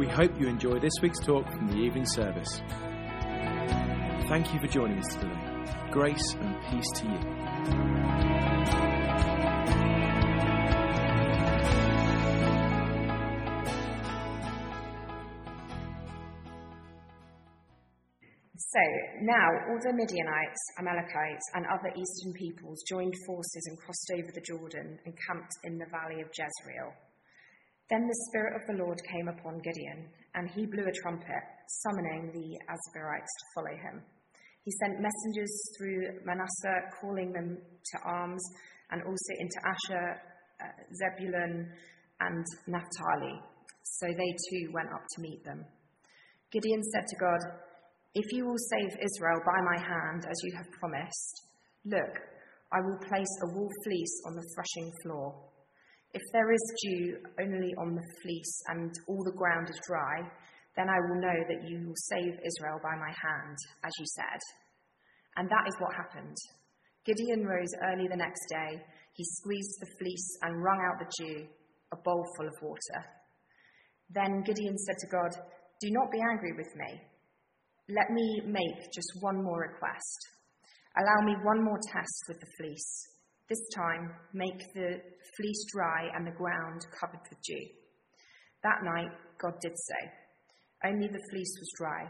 We hope you enjoy this week's talk from the evening service. Thank you for joining us today. Grace and peace to you. So now all the Midianites, Amalekites, and other eastern peoples joined forces and crossed over the Jordan and camped in the valley of Jezreel. Then the Spirit of the Lord came upon Gideon, and he blew a trumpet, summoning the Abiezrites to follow him. He sent messengers through Manasseh, calling them to arms, and also into Asher, uh, Zebulun, and Naphtali. So they too went up to meet them. Gideon said to God, If you will save Israel by my hand, as you have promised, look, I will place a wool fleece on the threshing floor if there is dew only on the fleece and all the ground is dry, then I will know that you will save Israel by my hand, as you said. And that is what happened. Gideon rose early the next day. He squeezed the fleece and wrung out the dew, a bowl full of water. Then Gideon said to God, Do not be angry with me. Let me make just one more request. Allow me one more test with the fleece. This time, make the fleece dry and the ground covered with dew. That night, God did so. Only the fleece was dry.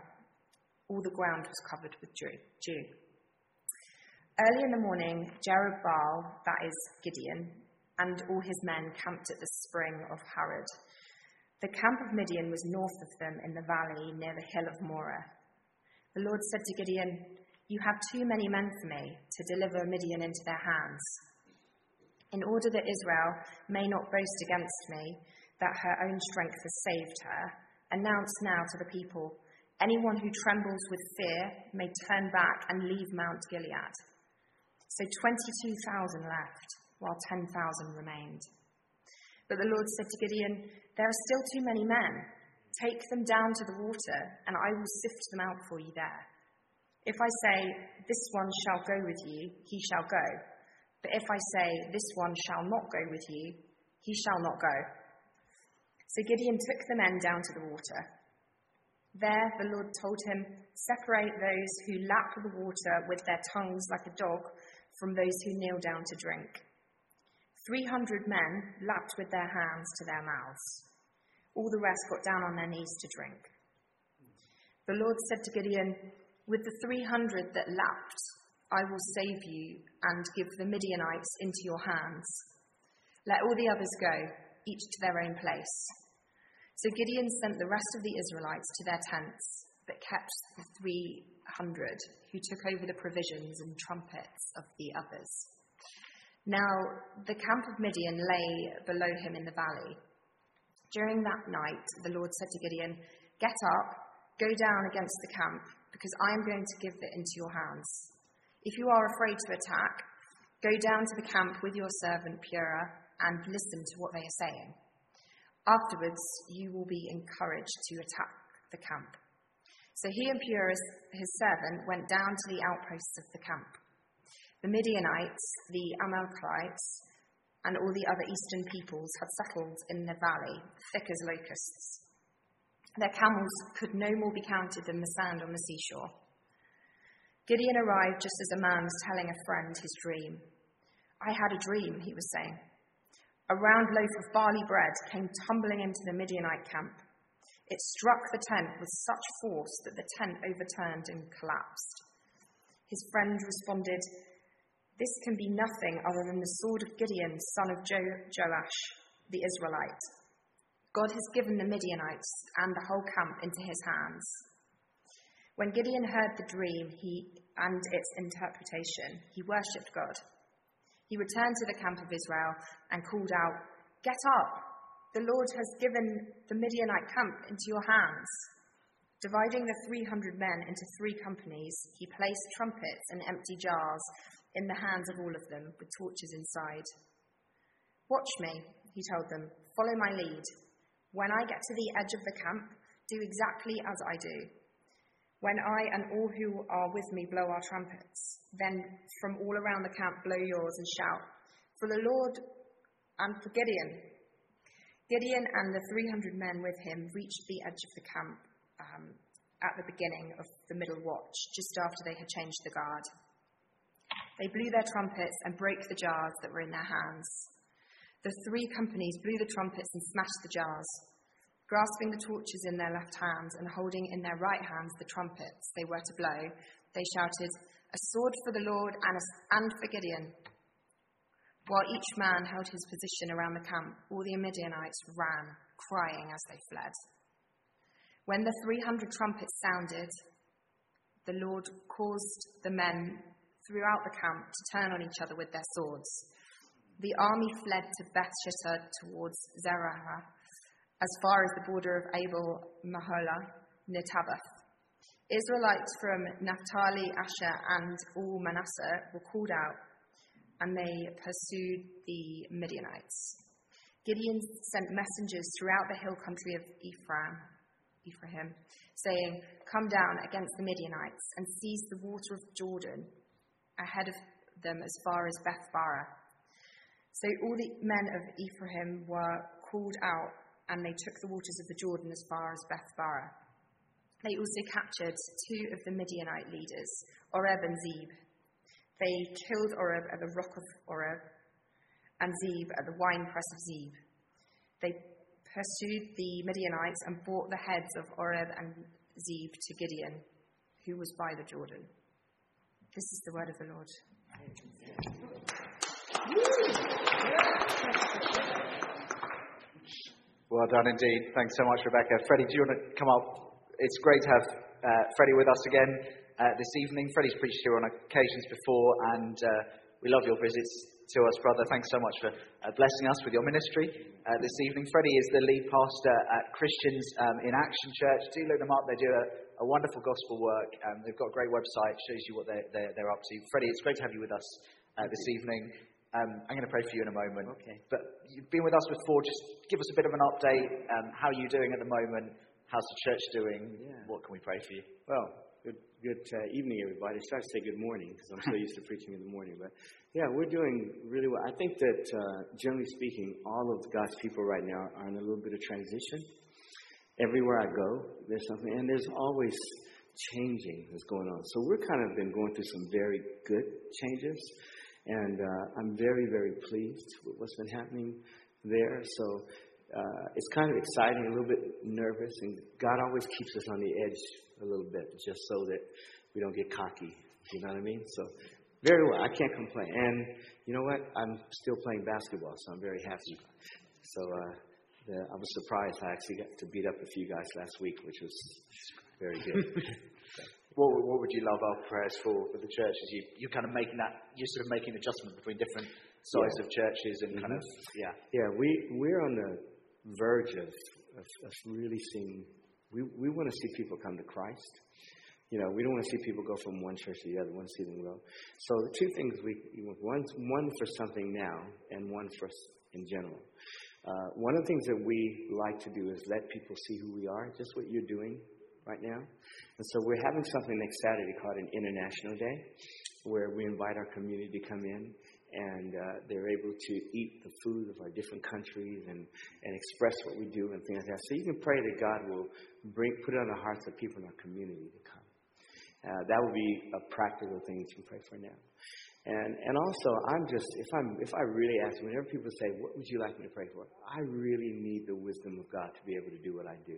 All the ground was covered with dew. Early in the morning, Jerubbaal, that is Gideon, and all his men camped at the spring of Harod. The camp of Midian was north of them in the valley near the hill of Moreh. The Lord said to Gideon, You have too many men for me to deliver Midian into their hands in order that Israel may not boast against me that her own strength has saved her, announce now to the people anyone who trembles with fear may turn back and leave Mount Gilead. So 22,000 left, while 10,000 remained. But the Lord said to Gideon, There are still too many men. Take them down to the water, and I will sift them out for you there. If I say, This one shall go with you, he shall go but if I say, This one shall not go with you, he shall not go. So Gideon took the men down to the water. There the Lord told him, Separate those who lap the water with their tongues like a dog from those who kneel down to drink. Three hundred men lapped with their hands to their mouths. All the rest got down on their knees to drink. The Lord said to Gideon, With the three hundred that lapped, I will save you and give the Midianites into your hands. Let all the others go, each to their own place. So Gideon sent the rest of the Israelites to their tents, but kept the 300 who took over the provisions and trumpets of the others. Now, the camp of Midian lay below him in the valley. During that night, the Lord said to Gideon, Get up, go down against the camp, because I am going to give it into your hands. If you are afraid to attack, go down to the camp with your servant Purah and listen to what they are saying. Afterwards, you will be encouraged to attack the camp. So he and Purah, his servant, went down to the outposts of the camp. The Midianites, the Amalekites, and all the other eastern peoples had settled in the valley, thick as locusts. Their camels could no more be counted than the sand on the seashore. Gideon arrived just as a man was telling a friend his dream. I had a dream, he was saying. A round loaf of barley bread came tumbling into the Midianite camp. It struck the tent with such force that the tent overturned and collapsed. His friend responded, This can be nothing other than the sword of Gideon, son of jo- Joash, the Israelite. God has given the Midianites and the whole camp into his hands. When Gideon heard the dream he, and its interpretation, he worshipped God. He returned to the camp of Israel and called out, Get up! The Lord has given the Midianite camp into your hands. Dividing the 300 men into three companies, he placed trumpets and empty jars in the hands of all of them, with torches inside. Watch me, he told them. Follow my lead. When I get to the edge of the camp, do exactly as I do. When I and all who are with me blow our trumpets, then from all around the camp blow yours and shout, For the Lord and for Gideon. Gideon and the 300 men with him reached the edge of the camp um, at the beginning of the middle watch, just after they had changed the guard. They blew their trumpets and broke the jars that were in their hands. The three companies blew the trumpets and smashed the jars. Grasping the torches in their left hands and holding in their right hands the trumpets they were to blow, they shouted, A sword for the Lord and, a, and for Gideon. While each man held his position around the camp, all the Midianites ran, crying as they fled. When the 300 trumpets sounded, the Lord caused the men throughout the camp to turn on each other with their swords. The army fled to Beth Shittah towards Zerah, as far as the border of Abel Meholah near Tabbath. Israelites from Naphtali, Asher, and all Manasseh were called out, and they pursued the Midianites. Gideon sent messengers throughout the hill country of Ephraim, Ephraim, saying, Come down against the Midianites and seize the water of Jordan ahead of them as far as Beth Barah so all the men of Ephraim were called out, and they took the waters of the Jordan as far as Beth Barah. They also captured two of the Midianite leaders, Oreb and Zeb. They killed Oreb at the rock of Oreb, and Zeb at the winepress of Zeb. They pursued the Midianites and brought the heads of Oreb and Zeb to Gideon, who was by the Jordan. This is the word of the Lord. Well done indeed. Thanks so much, Rebecca. Freddie, do you want to come up? It's great to have uh, Freddie with us again uh, this evening. Freddie's preached here on occasions before, and uh, we love your visits to us, brother. Thanks so much for uh, blessing us with your ministry uh, this evening. Freddie is the lead pastor at Christians um, in Action Church. Do look them up. They do a, a wonderful gospel work. Um, they've got a great website, shows you what they're, they're, they're up to. Freddie, it's great to have you with us uh, this evening. Um, I'm going to pray for you in a moment. Okay. But you've been with us before. Just give us a bit of an update. Um, how are you doing at the moment? How's the church doing? Yeah. What can we pray for you? Well, good, good uh, evening, everybody. Sorry to say good morning because I'm so used to preaching in the morning. But yeah, we're doing really well. I think that, uh, generally speaking, all of God's people right now are in a little bit of transition. Everywhere I go, there's something, and there's always changing that's going on. So we're kind of been going through some very good changes. And uh, I'm very, very pleased with what's been happening there. So uh, it's kind of exciting, a little bit nervous, and God always keeps us on the edge a little bit, just so that we don't get cocky. You know what I mean? So very well. I can't complain. And you know what? I'm still playing basketball, so I'm very happy. So uh, the, I was surprised. I actually got to beat up a few guys last week, which was very good. What, what would you love our prayers for for the churches? You, you're kind of making that, you're sort of making adjustment between different sizes Yeah. of churches and kind of, Mhm. yeah. Yeah, we, we're on the verge of, of, of really seeing, we, we want to see people come to Christ. You know, we don't want to see people go from one church to the other. one see them grow. So the two things we, one, one for something now and one for in general. Uh, one of the things that we like to do is let people see who we are, just what you're doing right now. And so we're having something next Saturday called an International Day, where we invite our community to come in and uh, they're able to eat the food of our different countries and, and express what we do and things like that. So you can pray that God will bring put it on the hearts of people in our community to come. Uh, that would be a practical thing that you can pray for now. And and also, I'm just if I'm if I really ask, whenever people say, "What would you like me to pray for?" I really need the wisdom of God to be able to do what I do,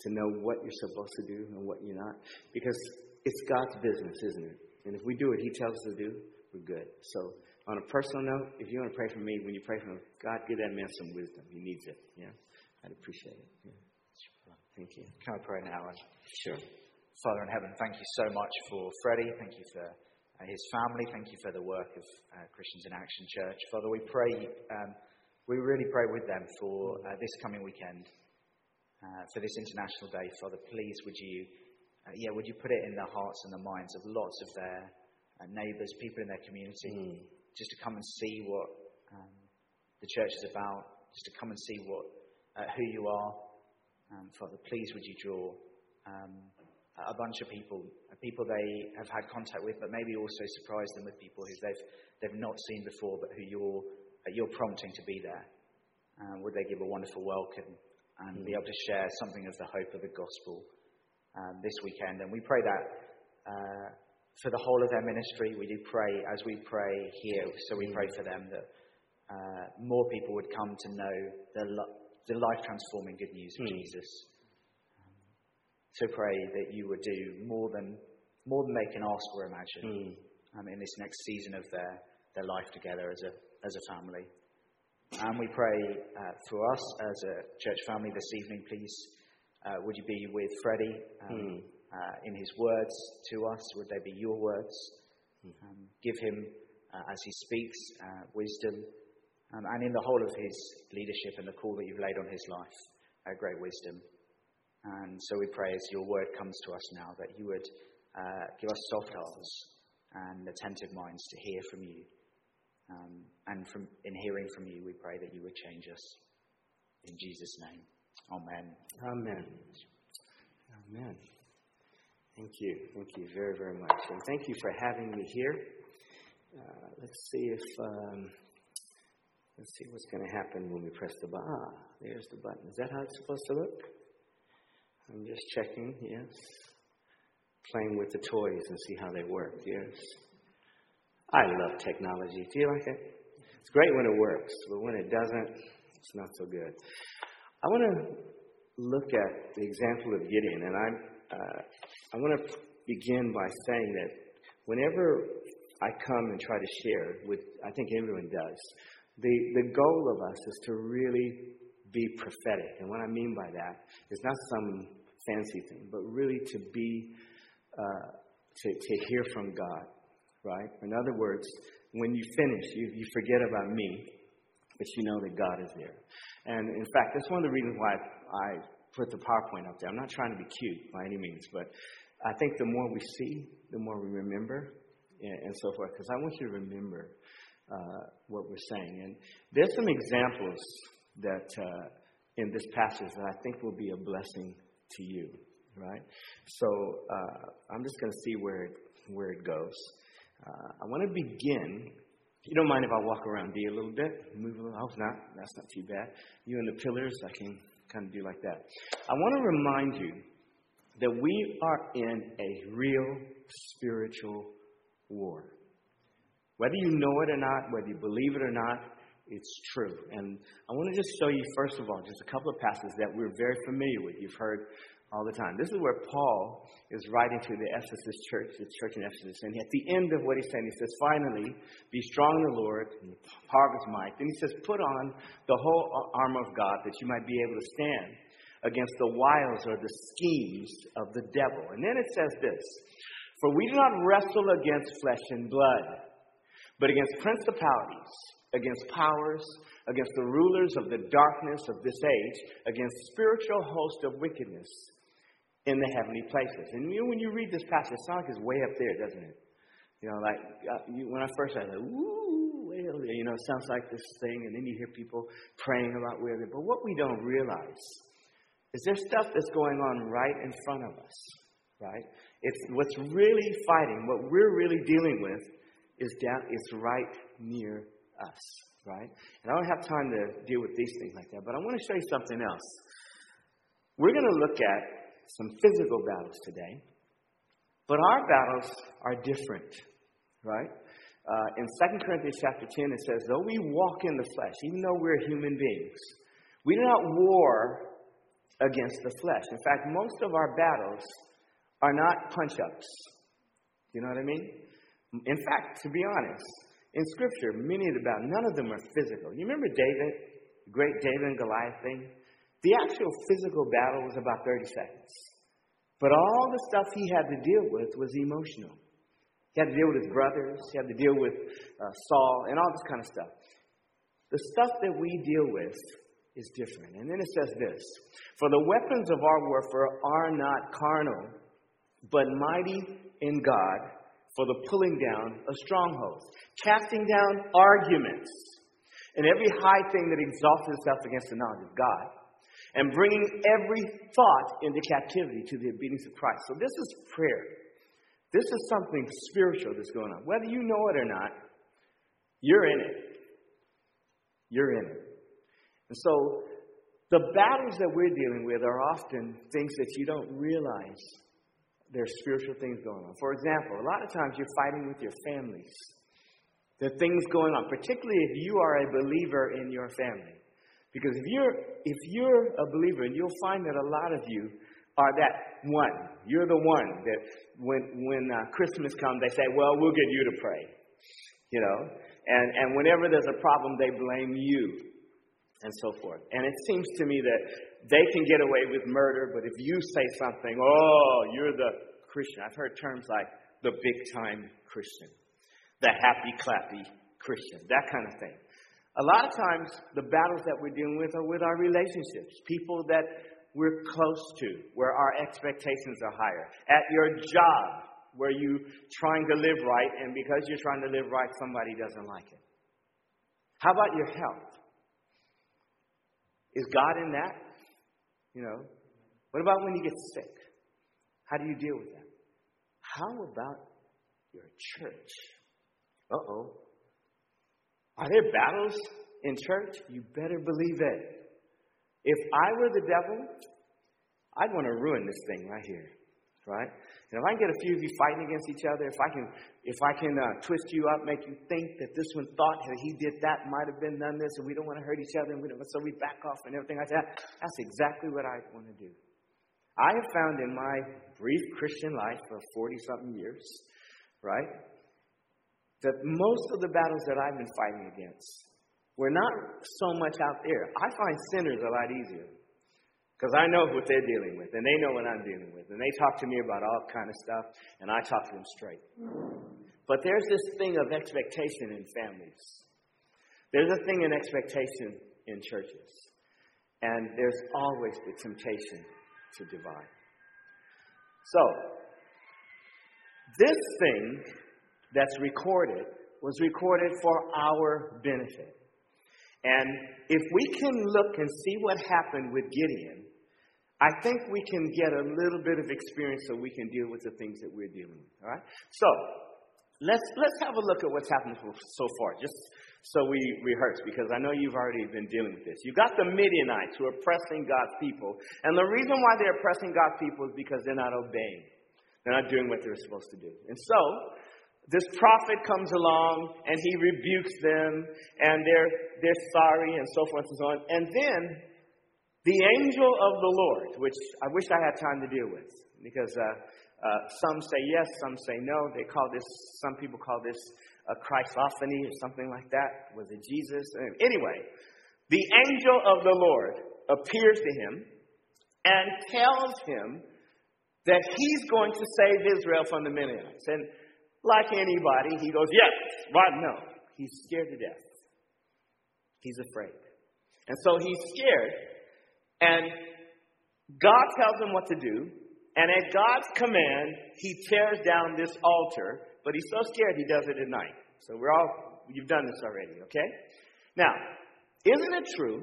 to know what you're supposed to do and what you're not, because it's God's business, isn't it? And if we do what He tells us to do, we're good. So, on a personal note, if you want to pray for me, when you pray for him, God, give that man some wisdom. He needs it. Yeah, I'd appreciate it. Yeah. Thank you. Can I pray now? And Sure. Father in heaven, thank you so much for Freddie. Thank you for uh, his family. Thank you for the work of uh, Christians in Action Church. Father, we pray, um, we really pray with them for uh, this coming weekend. Uh, for this International Day, Father, please would you, uh, yeah, would you put it in the hearts and the minds of lots of their uh, neighbours, people in their community, Mm. just to come and see what um, the church is about, just to come and see what uh, who you are. Um, Father, please would you draw um, a bunch of people, uh, people they have had contact with, but maybe also surprise them with people who they've they've not seen before, but who you're uh, you're prompting to be there. Uh, would they give a wonderful welcome and be able to share something of the hope of the gospel um, this weekend? And we pray that uh, for the whole of their ministry. We do pray as we pray here, so we pray for them that uh, more people would come to know the, the life transforming good news of Hmm. Jesus. Um, so pray that you would do more than, more than they can ask or imagine Mm. um, in this next season of their, their life together as a, as a family. And we pray uh, for us as a church family this evening, please. Uh, would you be with Freddie um, uh, in his words to us? Would they be your words? Um, give him, uh, as he speaks, uh, wisdom, um, and in the whole of his leadership and the call that you've laid on his life, great wisdom. And so we pray as your word comes to us now that you would uh, give us soft hearts and attentive minds to hear from you. Um, and from, in hearing from you, we pray that you would change us. In Jesus' name, Amen. Amen. Amen. Thank you. Thank you very, very much. And thank you for having me here. Uh, let's see if, um, let's see what's going to happen when we press the button. Ah, there's the button. Is that how it's supposed to look? I'm just checking, yes. Playing with the toys and see how they work, yes. I love technology. Do you like it? It's great when it works, but when it doesn't, it's not so good. I want to look at the example of Gideon, and I, uh, I want to begin by saying that whenever I come and try to share with, I think everyone does, the, the goal of us is to really be prophetic. And what I mean by that is not some fancy thing, but really to be, uh, to, to hear from God, right? In other words, when you finish, you, you forget about me, but you know that God is there. And in fact, that's one of the reasons why I put the PowerPoint up there. I'm not trying to be cute by any means, but I think the more we see, the more we remember, and, and so forth. Because I want you to remember uh, what we're saying. And there's some examples that uh, in this passage that I think will be a blessing to you, right? So uh, I'm just going to see where it, where it goes. Uh, I want to begin. You don't mind if I walk around D a little bit, move a little? Oh, not. That's not too bad. You and the pillars, I can kind of do like that. I want to remind you that we are in a real spiritual war. Whether you know it or not, whether you believe it or not, it's true. And I want to just show you, first of all, just a couple of passages that we're very familiar with. You've heard all the time. This is where Paul is writing to the Ephesus church, the church in Ephesus. And at the end of what he's saying, he says, Finally, be strong in the Lord and the power of his might. Then he says, Put on the whole armor of God that you might be able to stand against the wiles or the schemes of the devil. And then it says this For we do not wrestle against flesh and blood, but against principalities, against powers, against the rulers of the darkness of this age, against spiritual hosts of wickedness in the heavenly places. And you know, when you read this passage, it sounds like it's way up there, doesn't it? You know, like uh, you, when I first read it, woo, way up there. You know, it sounds like this thing, and then you hear people praying about where they're. But what we don't realize is there's stuff that's going on right in front of us, right? It's what's really fighting, what we're really dealing with, is down. It's right near us, right? And I don't have time to deal with these things like that, but I want to show you something else. We're going to look at some physical battles today, but our battles are different, right? Uh, in 2 Corinthians chapter 10, it says, Though we walk in the flesh, even though we're human beings, we do not war against the flesh. In fact, most of our battles are not punch ups. You know what I mean? In fact, to be honest, in Scripture, many of the battles, none of them are physical. You remember David, the great David and Goliath thing? The actual physical battle was about 30 seconds. But all the stuff he had to deal with was emotional. He had to deal with his brothers, he had to deal with uh, Saul, and all this kind of stuff. The stuff that we deal with is different. And then it says this For the weapons of our warfare are not carnal, but mighty in God for the pulling down of strongholds, casting down arguments and every high thing that exalts itself against the knowledge of God, and bringing every thought into captivity to the obedience of Christ. So this is prayer. This is something spiritual that's going on. Whether you know it or not, you're in it. You're in it. And so the battles that we're dealing with are often things that you don't realize there's spiritual things going on. For example, a lot of times you're fighting with your families. There are things going on, particularly if you are a believer in your family. Because if you're if you're a believer, and you'll find that a lot of you are that one. You're the one that when when uh, Christmas comes, they say, "Well, we'll get you to pray," you know. And and whenever there's a problem, they blame you, and so forth. And it seems to me that they can get away with murder, but if you say something, oh, you're the Christian. I've heard terms like the big time Christian the happy clappy Christian, that kind of thing. A lot of times, the battles that we're dealing with are with our relationships, people that we're close to, where our expectations are higher. At your job, where you're trying to live right, and because you're trying to live right, somebody doesn't like it. How about your health? Is God in that? You know, what about when you get sick? How do you deal with that? How about your church? Uh oh. Are there battles in church? You better believe it. If I were the devil, I'd want to ruin this thing right here, right? And if I can get a few of you fighting against each other, if I can, if I can uh, twist you up, make you think that this one thought that he did that, might have been done this, and we don't want to hurt each other, and we don't, so we back off and everything like that. That's exactly what I want to do. I have found in my brief Christian life of 40 something years, right, that most of the battles that I've been fighting against were not so much out there. I find sinners a lot easier because I know what they're dealing with, and they know what I'm dealing with, and they talk to me about all kind of stuff, and I talk to them straight. But there's this thing of expectation in families. There's a thing in expectation in churches, and there's always the temptation to divide. So, this thing that's recorded was recorded for our benefit. And if we can look and see what happened with Gideon, I think we can get a little bit of experience so we can deal with the things that we're dealing with. All right? So let's let's have a look at what's happened so far, just so we rehearse, because I know you've already been dealing with this. You've got the Midianites who are oppressing God's people, and the reason why they're oppressing God's people is because they're not obeying. They're not doing what they're supposed to do. And so this prophet comes along and he rebukes them and they're, they're sorry and so forth and so on. And then the angel of the Lord, which I wish I had time to deal with because uh, uh, some say yes, some say no. They call this, some people call this a Christophany or something like that. Was it Jesus? Anyway, the angel of the Lord appears to him and tells him that he's going to save Israel from the Midianites. And like anybody, he goes, Yes. Why? No. He's scared to death. He's afraid. And so he's scared. And God tells him what to do. And at God's command, he tears down this altar. But he's so scared he does it at night. So we're all, you've done this already, okay? Now, isn't it true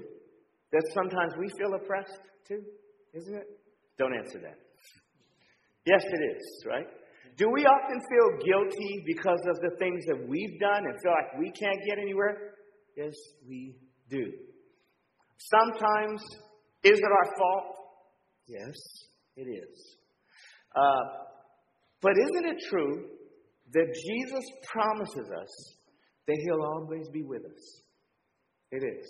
that sometimes we feel oppressed too? Isn't it? Don't answer that. Yes, it is, right? Do we often feel guilty because of the things that we've done and feel like we can't get anywhere? Yes, we do. Sometimes, is it our fault? Yes, it is. Uh, but isn't it true that Jesus promises us that He'll always be with us? It is.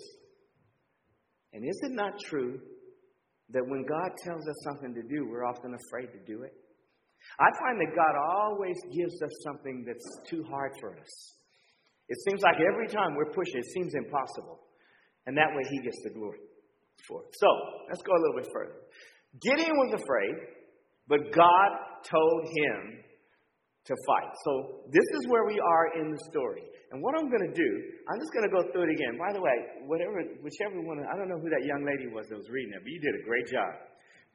And is it not true that when God tells us something to do, we're often afraid to do it? I find that God always gives us something that's too hard for us. It seems like every time we're pushing, it seems impossible. And that way he gets the glory for it. So, let's go a little bit further. Gideon was afraid, but God told him to fight. So this is where we are in the story. And what I'm going to do, I'm just going to go through it again. By the way, whatever, whichever one, I don't know who that young lady was that was reading it, but you did a great job.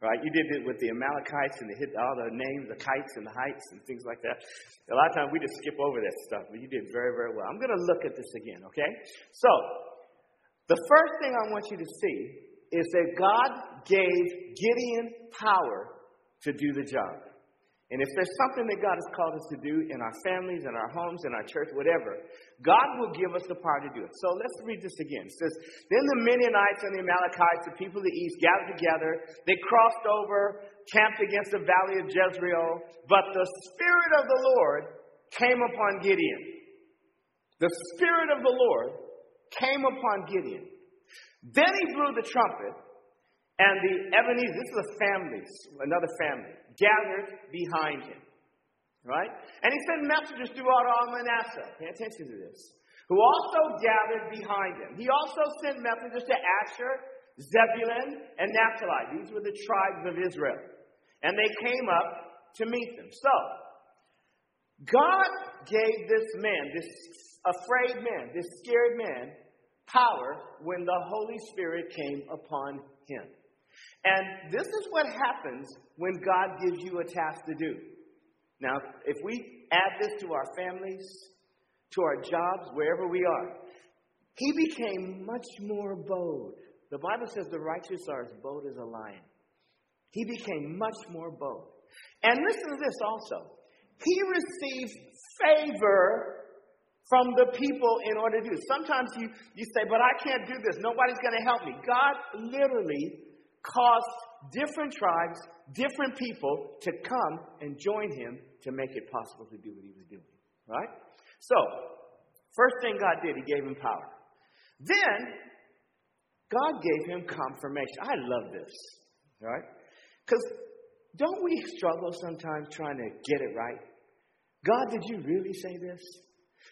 Right? You did it with the Amalekites and the hit all the names, the kites and the heights and things like that. A lot of times we just skip over that stuff, but you did very, very well. I'm going to look at this again, okay? So, the first thing I want you to see is that God gave Gideon power to do the job. And if there's something that God has called us to do in our families, in our homes, in our church, whatever, God will give us the power to do it. So let's read this again. It says, Then the Midianites and the Amalekites, the people of the east, gathered together. They crossed over, camped against the valley of Jezreel. But the Spirit of the Lord came upon Gideon. The Spirit of the Lord came upon Gideon. Then he blew the trumpet, and the Ebenezer, this is a family, another family gathered behind him. Right? And he sent messengers throughout all Manasseh. Pay attention to this. Who also gathered behind him. He also sent messengers to Asher, Zebulun, and Naphtali. These were the tribes of Israel. And they came up to meet them. So, God gave this man, this afraid man, this scared man, power when the Holy Spirit came upon him. And this is what happens when God gives you a task to do. Now, if we add this to our families, to our jobs, wherever we are, he became much more bold. The Bible says the righteous are as bold as a lion. He became much more bold. And listen to this also. He received favor from the people in order to do. Sometimes you, you say, but I can't do this. Nobody's going to help me. God literally caused different tribes, different people to come and join him to make it possible to do what he was doing. Right? So, first thing God did, he gave him power. Then, God gave him confirmation. I love this. Right? Because don't we struggle sometimes trying to get it right? God, did you really say this?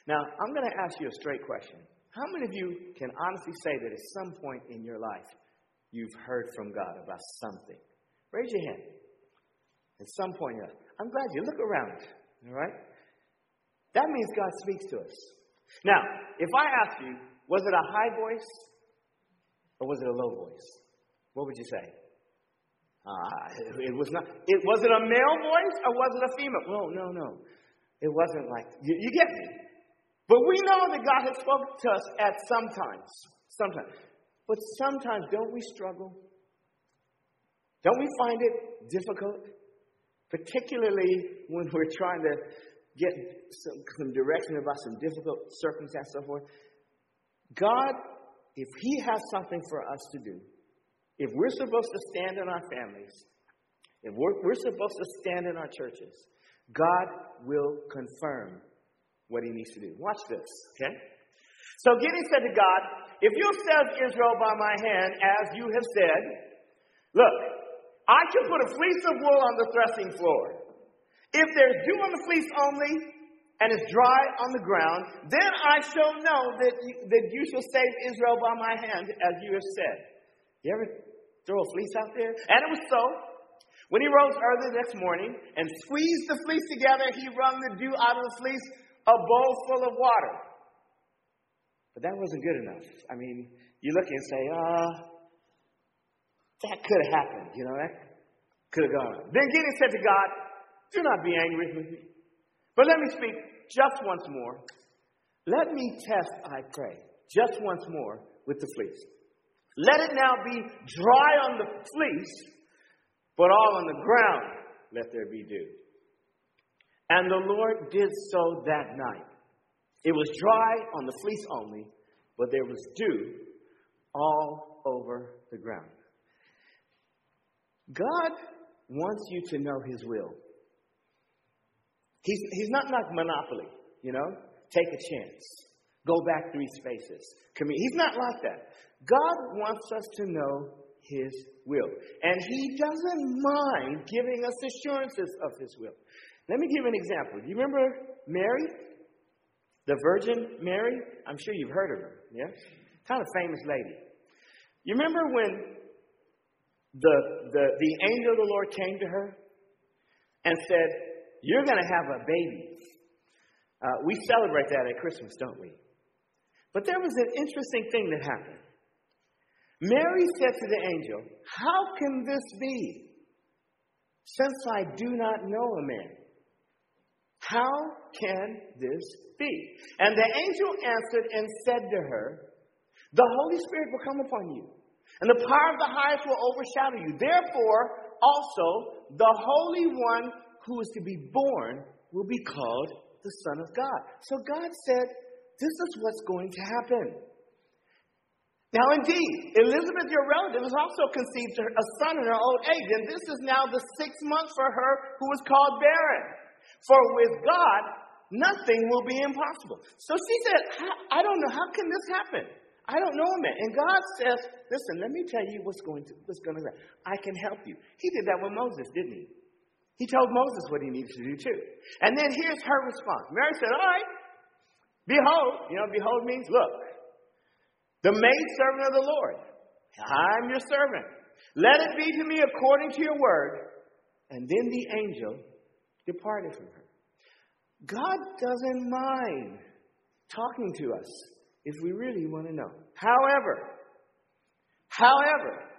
Now, I'm going to ask you a straight question. How many of you can honestly say that at some point in your life you've heard from God about something. Raise your hand. At some point, I'm glad you look around. All right? That means God speaks to us. Now, if I ask you, was it a high voice or was it a low voice? What would you say? Uh, it, was not. It was it a male voice or was it a female? No, no, no. It wasn't like you, you get me. But we know that God has spoken to us at some times. Sometimes. But sometimes, don't we struggle? Don't we find it difficult? Particularly when we're trying to get some, some direction about some difficult circumstances and so forth. God, if He has something for us to do, if we're supposed to stand in our families, if we're, we're supposed to stand in our churches, God will confirm what He needs to do. Watch this, okay? So Gideon said to God, If you'll save Israel by my hand, as you have said, look, I can put a fleece of wool on the threshing floor. If there's dew on the fleece only, and it's dry on the ground, then I shall know that you, that you shall save Israel by my hand, as you have said. You ever throw a fleece out there? And it was so. When he rose early the next morning and squeezed the fleece together, he wrung the dew out of the fleece, a bowl full of water. But that wasn't good enough. I mean, you look and say, ah, that could have happened. You know, that could have gone. Then Gideon said to God, Do not be angry with me. But let me speak just once more. Let me test, I pray, just once more with the fleece. Let it now be dry on the fleece, but all on the ground let there be dew. And the Lord did so that night. It was dry on the fleece only, but there was dew all over the ground. God wants you to know His will. He's, he's not like Monopoly, you know? Take a chance. Go back three spaces. He's not like that. God wants us to know His will. And He doesn't mind giving us assurances of His will. Let me give an example. Do you remember Mary? The Virgin Mary, I'm sure you've heard of her, yes? Kind of famous lady. You remember when the, the, the angel of the Lord came to her and said, You're going to have a baby. Uh, we celebrate that at Christmas, don't we? But there was an interesting thing that happened. Mary said to the angel, How can this be, since I do not know a man? How can this be? And the angel answered and said to her, The Holy Spirit will come upon you, and the power of the highest will overshadow you. Therefore, also, the Holy One who is to be born will be called the Son of God. So God said, This is what's going to happen. Now, indeed, Elizabeth, your relative, has also conceived a son in her old age, and this is now the sixth month for her who was called barren. For with God, nothing will be impossible. So she said, I don't know, how can this happen? I don't know man. And God says, Listen, let me tell you what's going to what's going to happen. I can help you. He did that with Moses, didn't he? He told Moses what he needed to do too. And then here's her response. Mary said, All right, behold, you know, behold means look, the maid servant of the Lord. I'm your servant. Let it be to me according to your word. And then the angel departed from her. God doesn't mind talking to us if we really want to know. However, however,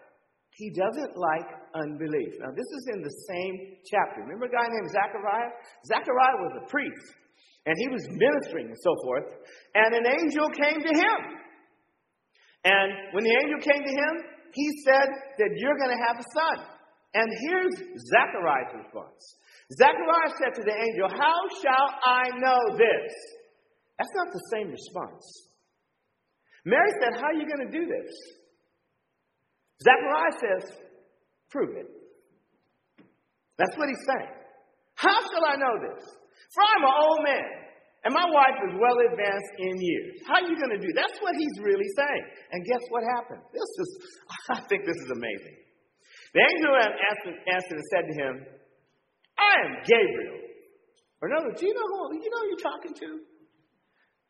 he doesn't like unbelief. Now, this is in the same chapter. Remember a guy named Zechariah? Zechariah was a priest, and he was ministering and so forth, and an angel came to him. And when the angel came to him, he said that you're going to have a son. And here's Zechariah's response Zechariah said to the angel, How shall I know this? That's not the same response. Mary said, How are you going to do this? Zechariah says, Prove it. That's what he's saying. How shall I know this? For I'm an old man, and my wife is well advanced in years. How are you going to do? That's what he's really saying. And guess what happened? This is, I think this is amazing. The angel answered, answered and said to him, I am Gabriel. Or no, do you know who you know who you're talking to?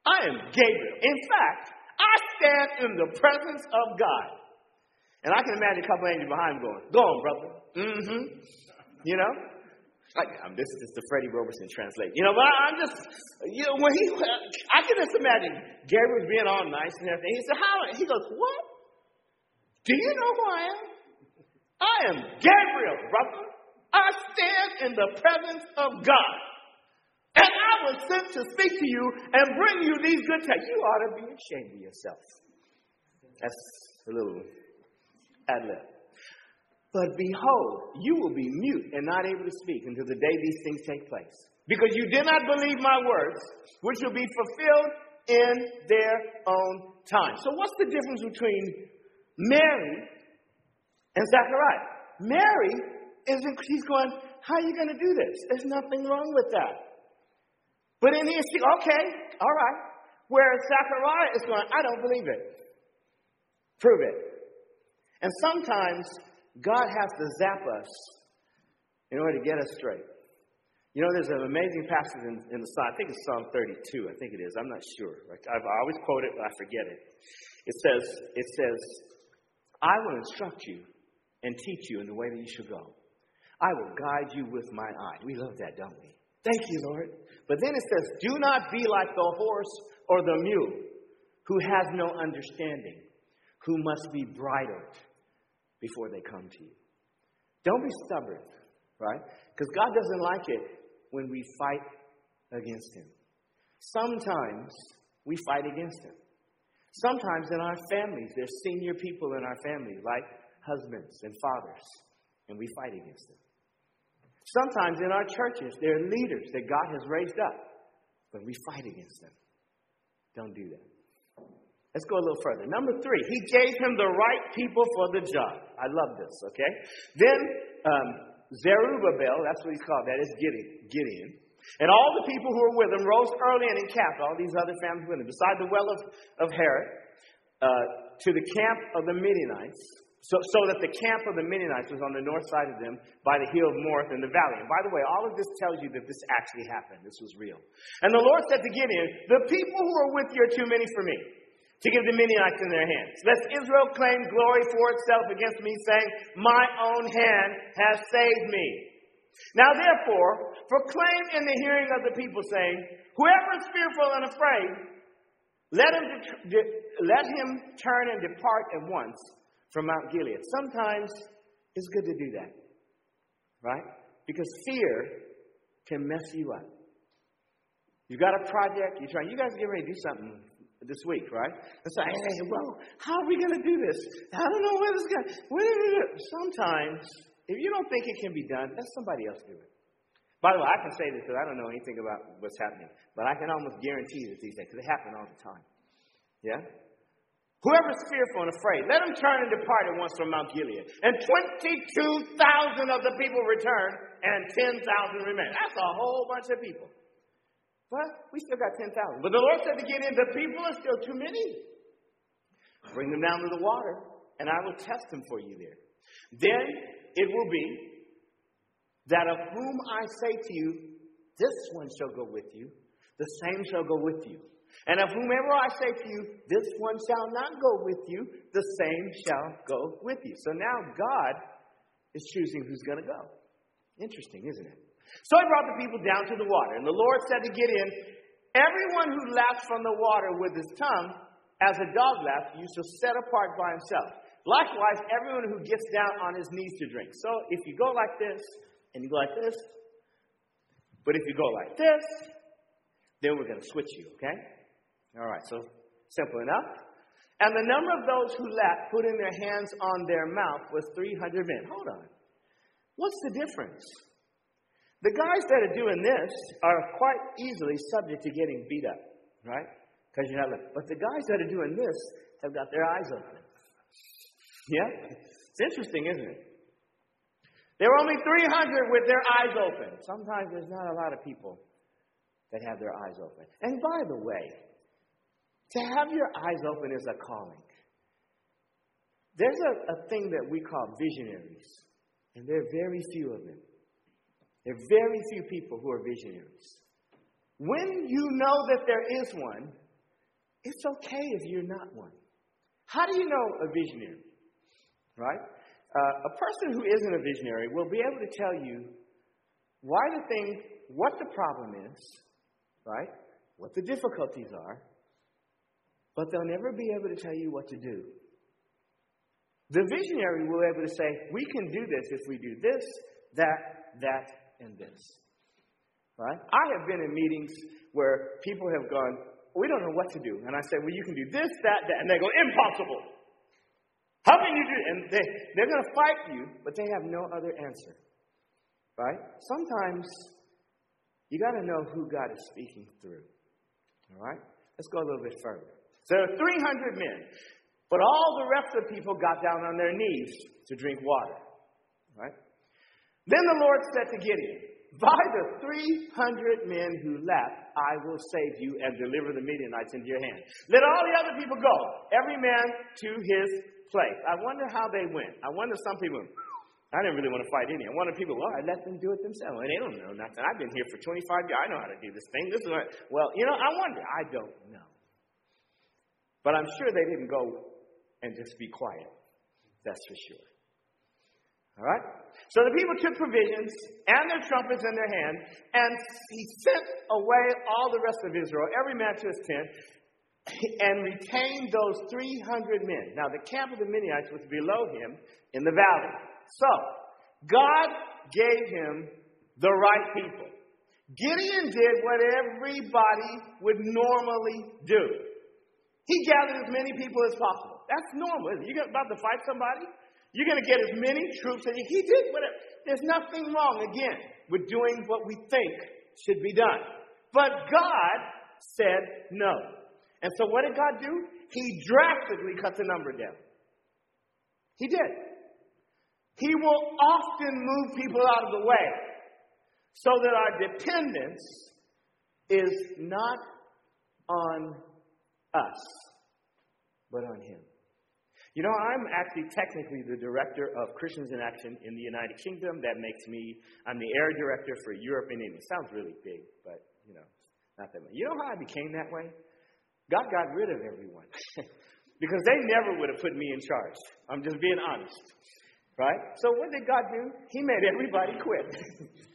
I am Gabriel. In fact, I stand in the presence of God. And I can imagine a couple angels behind him going, Go on, brother. Mm-hmm. You know? Like, um, this is the Freddie Roberson translate. You know, but I, am just, you know, when he, I can just imagine Gabriel being all nice and everything. He said, How? He goes, What? Do you know who I am? I am Gabriel, brother. I stand in the presence of God. And I was sent to speak to you and bring you these good tidings. You ought to be ashamed of yourself. That's a little ad lib. But behold, you will be mute and not able to speak until the day these things take place. Because you did not believe my words, which will be fulfilled in their own time. So, what's the difference between Mary and Zachariah? Mary is she's going, How are you going to do this? There's nothing wrong with that. But in here, she, okay, all right. Whereas Zachariah is going, I don't believe it. Prove it. And sometimes God has to zap us in order to get us straight. You know, there's an amazing passage in, in the Psalm. I think it's Psalm 32. I think it is. I'm not sure. I've, I always quote it, but I forget it. It says, "It says, I will instruct you and teach you in the way that you should go. I will guide you with my eye." We love that, don't we? Thank you, Lord. But then it says, "Do not be like the horse or the mule, who has no understanding, who must be bridled." before they come to you. Don't be stubborn, right? Because God doesn't like it when we fight against Him. Sometimes we fight against Him. Sometimes in our families, there's senior people in our family, like husbands and fathers, and we fight against them. Sometimes in our churches, there are leaders that God has raised up, but we fight against them. Don't do that. Let's go a little further. Number three, he gave him the right people for the job. I love this, okay? Then um, Zerubbabel, that's what he's called, that is Gideon. And all the people who were with him rose early and encamped, all these other families with him, beside the well of, of Harod, uh, to the camp of the Midianites, so, so that the camp of the Midianites was on the north side of them by the hill of Moreh in the valley. And by the way, all of this tells you that this actually happened. This was real. And the Lord said to Gideon, The people who are with you are too many for me to give the Midianites in their hands. Lest Israel claim glory for itself against me, saying, My own hand has saved me. Now therefore, proclaim in the hearing of the people, saying, Whoever is fearful and afraid, let him, let him turn and depart at once from Mount Gilead. Sometimes it's good to do that, right? Because fear can mess you up. You got a project, you're trying, you guys get ready to do something this week, right? It's like, hey, well, how are we going to do this? I don't know where this guy, Sometimes, if you don't think it can be done, let somebody else do it. By the way, I can say this because I don't know anything about what's happening, but I can almost guarantee this these days because it happens all the time. Yeah? Whoever's fearful and afraid, let him turn and depart at once from Mount Gilead. And 22,000 of the people return, and 10,000 remain. That's a whole bunch of people. But we still got 10,000. But the Lord said to Gideon, the people are still too many. Bring them down to the water, and I will test them for you there. Then it will be that of whom I say to you, this one shall go with you, the same shall go with you. And of whomever I say to you, this one shall not go with you, the same shall go with you. So now God is choosing who's going to go. Interesting, isn't it? So he brought the people down to the water, and the Lord said to Gideon, Everyone who laughs from the water with his tongue, as a dog laughs, you shall set apart by himself. Likewise, everyone who gets down on his knees to drink. So if you go like this, and you go like this, but if you go like this, then we're going to switch you, okay? All right, so simple enough. And the number of those who left, put in their hands on their mouth, was 300 men. Hold on. What's the difference? The guys that are doing this are quite easily subject to getting beat up, right? Because you're not looking. But the guys that are doing this have got their eyes open. Yeah? It's interesting, isn't it? There were only 300 with their eyes open. Sometimes there's not a lot of people that have their eyes open. And by the way, to have your eyes open is a calling. There's a, a thing that we call visionaries, and there are very few of them. There are very few people who are visionaries. When you know that there is one, it's okay if you're not one. How do you know a visionary? Right? Uh, a person who isn't a visionary will be able to tell you why the thing, what the problem is, right? What the difficulties are, but they'll never be able to tell you what to do. The visionary will be able to say, we can do this if we do this, that, that, and this. Right? I have been in meetings where people have gone, we don't know what to do. And I say, well, you can do this, that, that. And they go, impossible. How can you do it? And they, they're going to fight you, but they have no other answer. Right? Sometimes you got to know who God is speaking through. All right? Let's go a little bit further. There are 300 men, but all the rest of the people got down on their knees to drink water. Right? Then the Lord said to Gideon, By the 300 men who left, I will save you and deliver the Midianites into your hand. Let all the other people go, every man to his place. I wonder how they went. I wonder some people, I didn't really want to fight any. I wanted people, well, I let them do it themselves. And they don't know nothing. I've been here for 25 years. I know how to do this thing. This is what, well, you know, I wonder. I don't know. But I'm sure they didn't go and just be quiet. That's for sure. All right? So the people took provisions and their trumpets in their hand, and he sent away all the rest of Israel, every man to his tent, and retained those 300 men. Now, the camp of the Midianites was below him in the valley. So, God gave him the right people. Gideon did what everybody would normally do. He gathered as many people as possible. That's normal. You're about to fight somebody? You're going to get as many troops as you. he did. Whatever. There's nothing wrong, again, with doing what we think should be done. But God said no. And so what did God do? He drastically cut the number down. He did. He will often move people out of the way so that our dependence is not on us, but on Him. You know, I'm actually technically the director of Christians in Action in the United Kingdom. That makes me, I'm the air director for Europe and India. Sounds really big, but, you know, not that much. You know how I became that way? God got rid of everyone. because they never would have put me in charge. I'm just being honest. Right? So what did God do? He made everybody quit.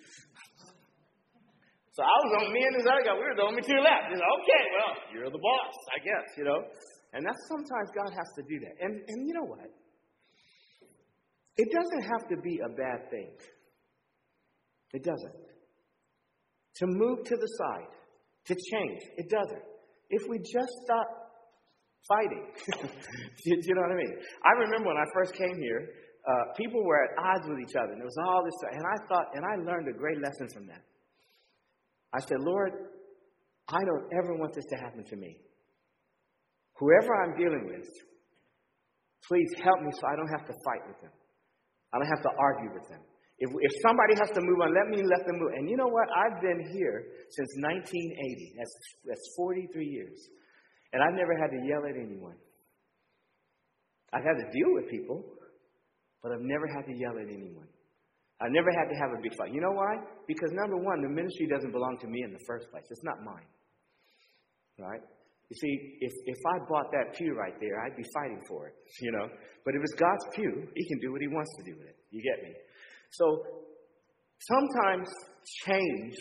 So I was on me and this other guy. We were the only two left. He's like, okay, well, you're the boss, I guess, you know. And that's sometimes God has to do that. And and you know what? It doesn't have to be a bad thing. It doesn't. To move to the side, to change, it doesn't. If we just stop fighting, do you know what I mean? I remember when I first came here, uh, people were at odds with each other, and there was all this, and I thought, and I learned a great lesson from that. I said, Lord, I don't ever want this to happen to me. Whoever I'm dealing with, please help me so I don't have to fight with them. I don't have to argue with them. If, if somebody has to move on, let me let them move. And you know what? I've been here since 1980. That's, that's 43 years. And I've never had to yell at anyone. I've had to deal with people, but I've never had to yell at anyone. I never had to have a big fight. You know why? Because number one, the ministry doesn't belong to me in the first place. It's not mine. Right? You see, if, if I bought that pew right there, I'd be fighting for it, you know. But if it's God's pew, He can do what He wants to do with it. You get me? So sometimes change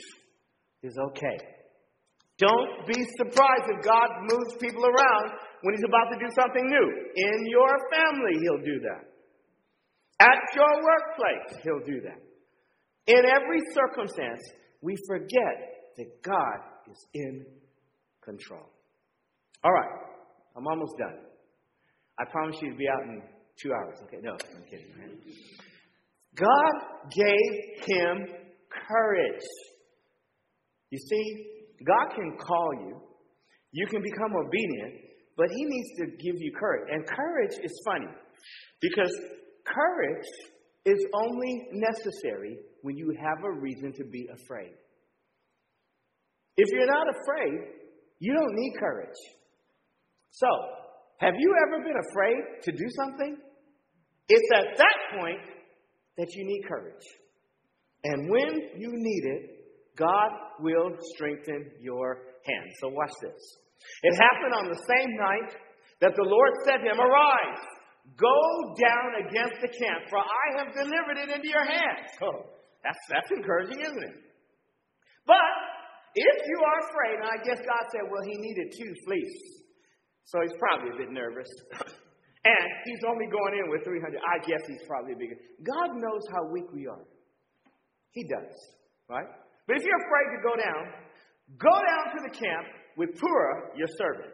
is okay. Don't be surprised if God moves people around when He's about to do something new. In your family, He'll do that. At your workplace, He'll do that. In every circumstance, we forget that God is in control. All right, I'm almost done. I promise you to be out in two hours. Okay, no, I'm kidding. God gave him courage. You see, God can call you, you can become obedient, but He needs to give you courage. And courage is funny because Courage is only necessary when you have a reason to be afraid. If you're not afraid, you don't need courage. So, have you ever been afraid to do something? It's at that point that you need courage. And when you need it, God will strengthen your hand. So, watch this. It happened on the same night that the Lord said to him, Arise Go down against the camp, for I have delivered it into your hands. Oh, that's, that's encouraging, isn't it? But if you are afraid, and I guess God said, well, he needed two fleece. So he's probably a bit nervous. and he's only going in with 300. I guess he's probably a big. God knows how weak we are. He does, right? But if you're afraid to go down, go down to the camp with Purah, your servant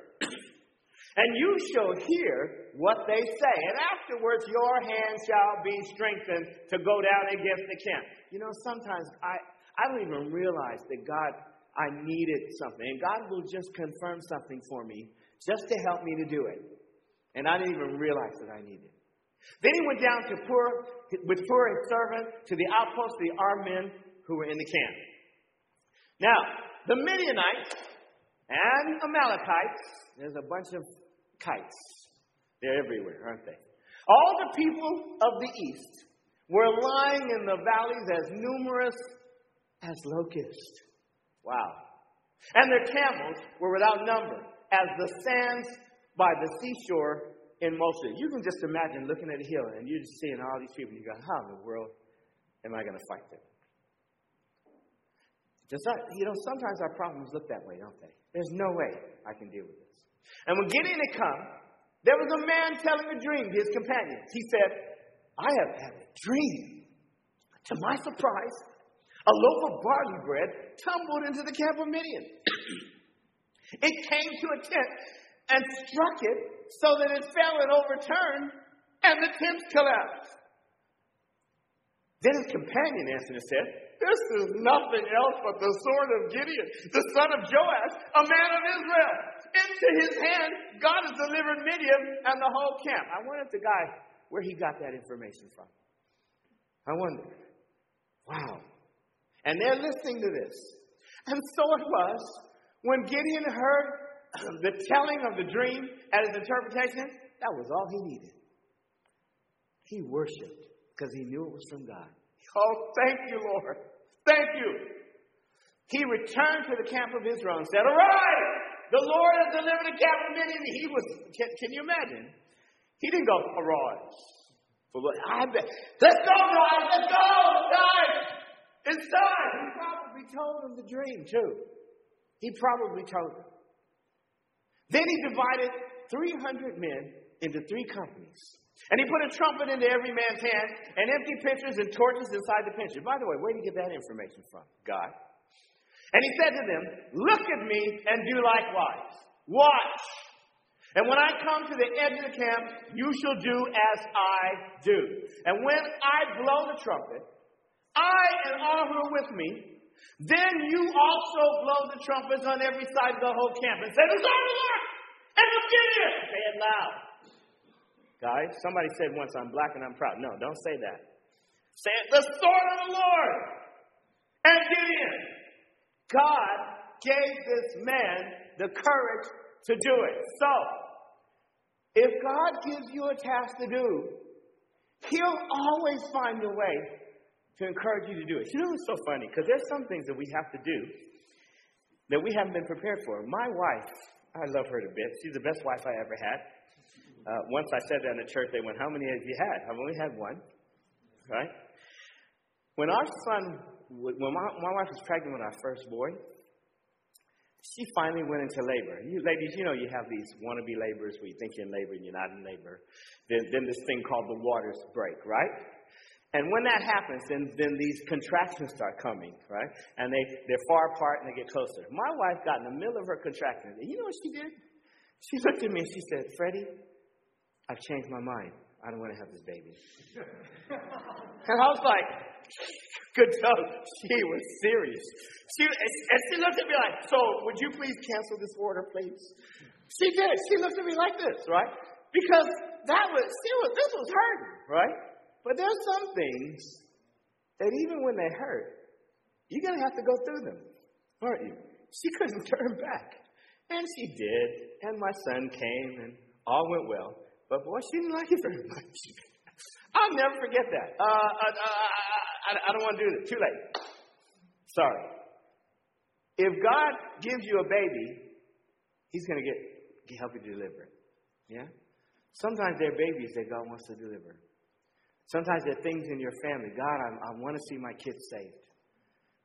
and you shall hear what they say. And afterwards, your hand shall be strengthened to go down against the camp. You know, sometimes I, I don't even realize that God, I needed something. And God will just confirm something for me just to help me to do it. And I didn't even realize that I needed it. Then he went down to Pur, with Pur his servant to the outpost of the armed men who were in the camp. Now, the Midianites and Amalekites, there's a bunch of kites. They're everywhere, aren't they? All the people of the east were lying in the valleys as numerous as locusts. Wow. And their camels were without number, as the sands by the seashore in Mosul. You can just imagine looking at a hill and you're just seeing all these people, and you go, How in the world am I going to fight them? Just not, you know, sometimes our problems look that way, don't they? There's no way I can deal with this. And when Gideon had come, there was a man telling a dream to his companions. He said, I have had a dream. To my surprise, a loaf of barley bread tumbled into the camp of Midian. it came to a tent and struck it so that it fell and overturned, and the tent collapsed. Then his companion answered and said, This is nothing else but the sword of Gideon, the son of Joash, a man of Israel into his hand, God has delivered Midian and the whole camp. I wonder if the guy, where he got that information from. I wonder. Wow. And they're listening to this. And so it was when Gideon heard the telling of the dream and his interpretation, that was all he needed. He worshiped because he knew it was from God. Oh, thank you, Lord. Thank you. He returned to the camp of Israel and said, Arise! The Lord has delivered the captive Midian. He was, can, can, you imagine? He didn't go, arise. I bet, let's go, guys, let's go. It's time. It's time. He probably told him the dream too. He probably told him. Then he divided 300 men into three companies. And he put a trumpet into every man's hand and empty pitchers and torches inside the pitcher. By the way, where did he get that information from? God. And he said to them, Look at me and do likewise. Watch. And when I come to the edge of the camp, you shall do as I do. And when I blow the trumpet, I and all who are with me, then you also blow the trumpets on every side of the whole camp and say, The sword of the Lord and Gideon. Say it loud. Guys, somebody said once, I'm black and I'm proud. No, don't say that. Say it, the sword of the Lord and Gideon. God gave this man the courage to do it. So, if God gives you a task to do, He'll always find a way to encourage you to do it. You know, it's so funny because there's some things that we have to do that we haven't been prepared for. My wife, I love her to bits. She's the best wife I ever had. Uh, once I said that in the church, they went, How many have you had? I've only had one. Right? When our son, when my, my wife was pregnant with our first boy, she finally went into labor. You ladies, you know you have these wannabe laborers where you think you're in labor and you're not in labor. Then, then this thing called the waters break, right? And when that happens, then, then these contractions start coming, right? And they, they're far apart and they get closer. My wife got in the middle of her contractions. And you know what she did? She looked at me and she said, Freddie, I've changed my mind. I don't want to have this baby. and I was like, good job. She was serious. She, and she looked at me like, so would you please cancel this order, please? She did. She looked at me like this, right? Because that was, she was, this was hurting, right? But there's some things that even when they hurt, you're to have to go through them, aren't you? She couldn't turn back. And she did. And my son came and all went well. But boy, she didn't like it very much. I'll never forget that. Uh, I, I, I don't want to do this. Too late. Sorry. If God gives you a baby, He's going to get help you deliver it. Yeah. Sometimes there are babies that God wants to deliver. Sometimes there are things in your family. God, I, I want to see my kids saved.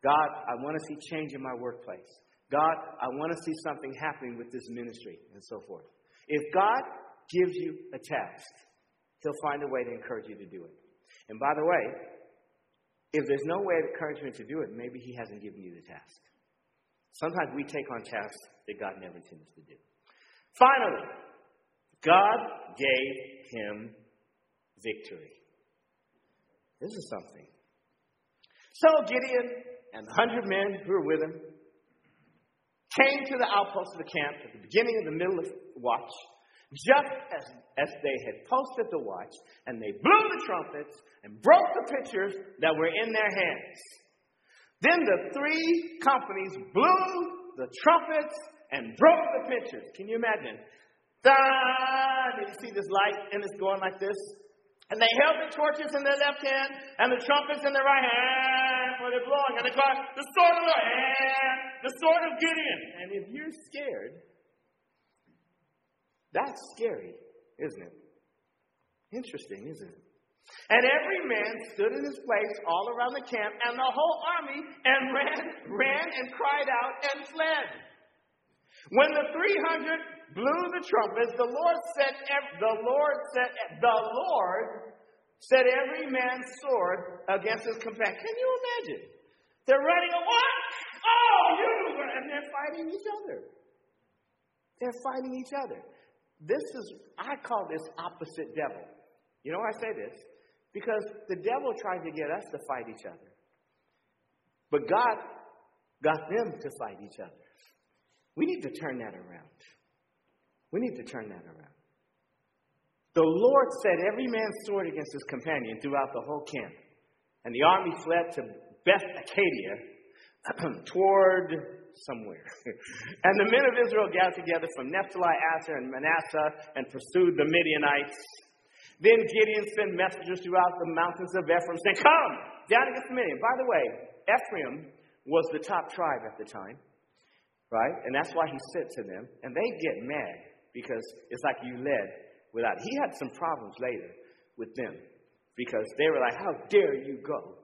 God, I want to see change in my workplace. God, I want to see something happening with this ministry, and so forth. If God gives you a task, He'll find a way to encourage you to do it. And by the way, if there's no way of encouragement to do it, maybe He hasn't given you the task. Sometimes we take on tasks that God never intended to do. Finally, God gave him victory. This is something. So Gideon and the hundred men who were with him came to the outpost of the camp at the beginning of the middle of the watch just as, as they had posted the watch, and they blew the trumpets and broke the pitchers that were in their hands. Then the three companies blew the trumpets and broke the pitchers. Can you imagine? Did you see this light and it's going like this? And they held the torches in their left hand and the trumpets in their right hand for they're blowing. And they cried, the sword of the hand, the sword of Gideon. And if you're scared, that's scary, isn't it? Interesting, isn't it? And every man stood in his place all around the camp, and the whole army and ran, ran and cried out and fled. When the three hundred blew the trumpets, the Lord set the Lord set the Lord set every man's sword against his companion. Can you imagine? They're running a what? Oh, you! And they're fighting each other. They're fighting each other. This is, I call this opposite devil. You know why I say this? Because the devil tried to get us to fight each other. But God got them to fight each other. We need to turn that around. We need to turn that around. The Lord set every man's sword against his companion throughout the whole camp. And the army fled to Beth Acacia toward somewhere. and the men of Israel gathered together from Naphtali, Asher, and Manasseh and pursued the Midianites. Then Gideon sent messengers throughout the mountains of Ephraim saying, Come down against the Midian. By the way, Ephraim was the top tribe at the time, right? And that's why he sent to them. And they get mad because it's like you led without. He had some problems later with them because they were like, How dare you go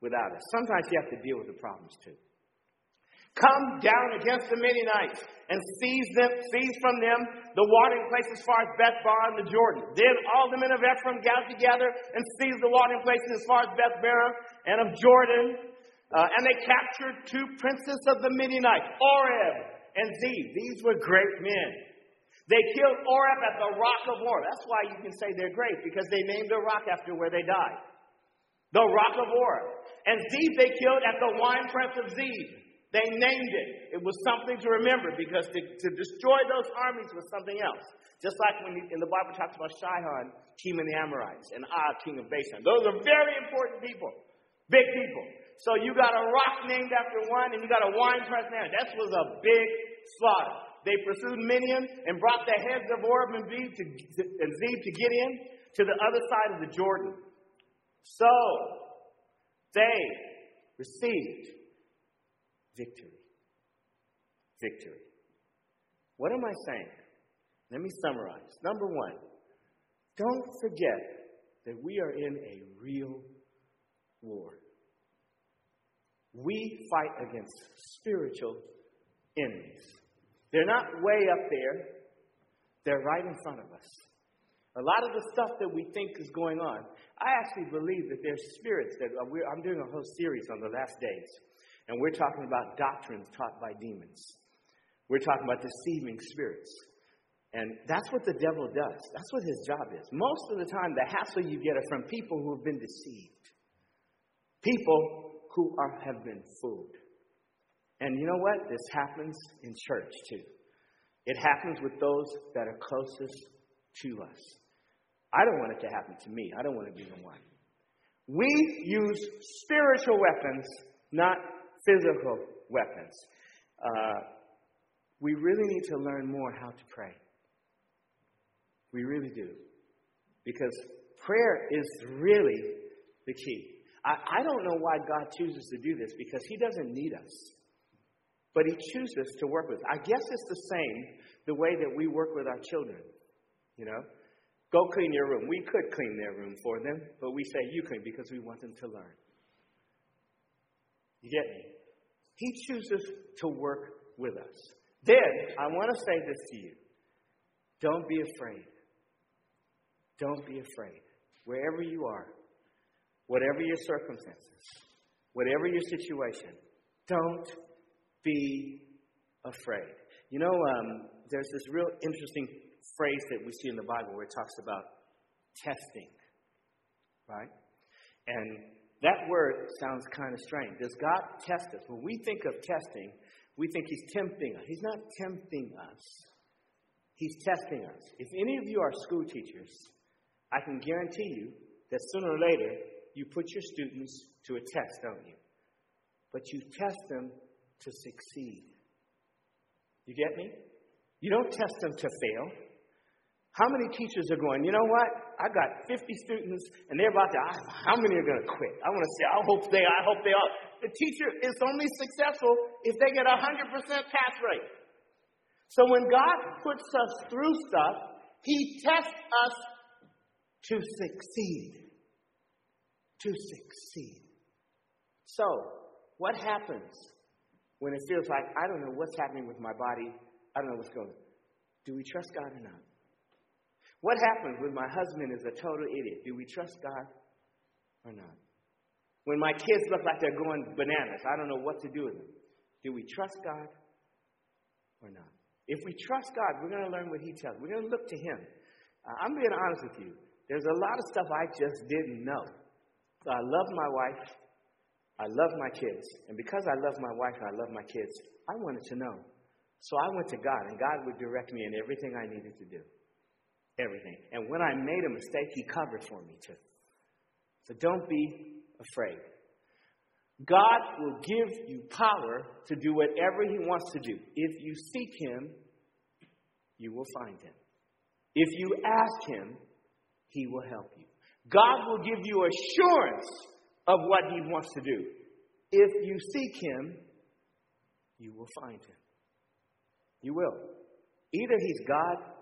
without us? Sometimes you have to deal with the problems too. Come down against the Midianites and seize them, seize from them the watering place as far as Bethbarah and the Jordan. Then all the men of Ephraim gathered together and seized the watering places as far as Bethbarah and of Jordan. Uh, and they captured two princes of the Midianites, Oreb and Zeb. These were great men. They killed Oreb at the rock of Oreb. That's why you can say they're great, because they named the rock after where they died. The rock of Oreb. And Zeb they killed at the wine press of Zeb. They named it. It was something to remember because to, to destroy those armies was something else. Just like when in the Bible talks about Sihon, king of the Amorites, and Og, king of Bashan. Those are very important people, big people. So you got a rock named after one, and you got a wine press named. That was a big slaughter. They pursued Midian and brought the heads of Oreb and Zeb to, to, and Zeb to Gideon to the other side of the Jordan. So they received victory. Victory. What am I saying? Let me summarize. Number one, don't forget that we are in a real war. We fight against spiritual enemies. They're not way up there, they're right in front of us. A lot of the stuff that we think is going on, I actually believe that there's spirits that uh, I'm doing a whole series on the last days and we're talking about doctrines taught by demons. We're talking about deceiving spirits. And that's what the devil does. That's what his job is. Most of the time, the hassle you get are from people who have been deceived, people who are, have been fooled. And you know what? This happens in church too. It happens with those that are closest to us. I don't want it to happen to me. I don't want to be the one. We use spiritual weapons, not physical weapons. Uh, we really need to learn more how to pray. We really do. Because prayer is really the key. I, I don't know why God chooses to do this because He doesn't need us. But He chooses to work with us. I guess it's the same the way that we work with our children. You know? Go clean your room. We could clean their room for them, but we say you clean because we want them to learn. You get me? He chooses to work with us. Then, I want to say this to you don't be afraid. Don't be afraid. Wherever you are, whatever your circumstances, whatever your situation, don't be afraid. You know, um, there's this real interesting phrase that we see in the Bible where it talks about testing, right? And that word sounds kind of strange. Does God test us? When we think of testing, we think He's tempting us. He's not tempting us, He's testing us. If any of you are school teachers, I can guarantee you that sooner or later you put your students to a test, don't you? But you test them to succeed. You get me? You don't test them to fail. How many teachers are going, you know what? I got 50 students and they're about to, how many are going to quit? I want to say, I hope they, I hope they all. The teacher is only successful if they get a 100% pass rate. So when God puts us through stuff, He tests us to succeed. To succeed. So, what happens when it feels like, I don't know what's happening with my body, I don't know what's going on? Do we trust God or not? What happens when my husband is a total idiot? Do we trust God or not? When my kids look like they're going bananas, I don't know what to do with them. Do we trust God or not? If we trust God, we're going to learn what He tells. We're going to look to Him. Uh, I'm being honest with you. There's a lot of stuff I just didn't know. So I love my wife. I love my kids. And because I love my wife and I love my kids, I wanted to know. So I went to God, and God would direct me in everything I needed to do everything. And when I made a mistake, He covered for me too. So don't be afraid. God will give you power to do whatever He wants to do. If you seek Him, you will find Him. If you ask Him, He will help you. God will give you assurance of what He wants to do. If you seek Him, you will find Him. You will. Either He's God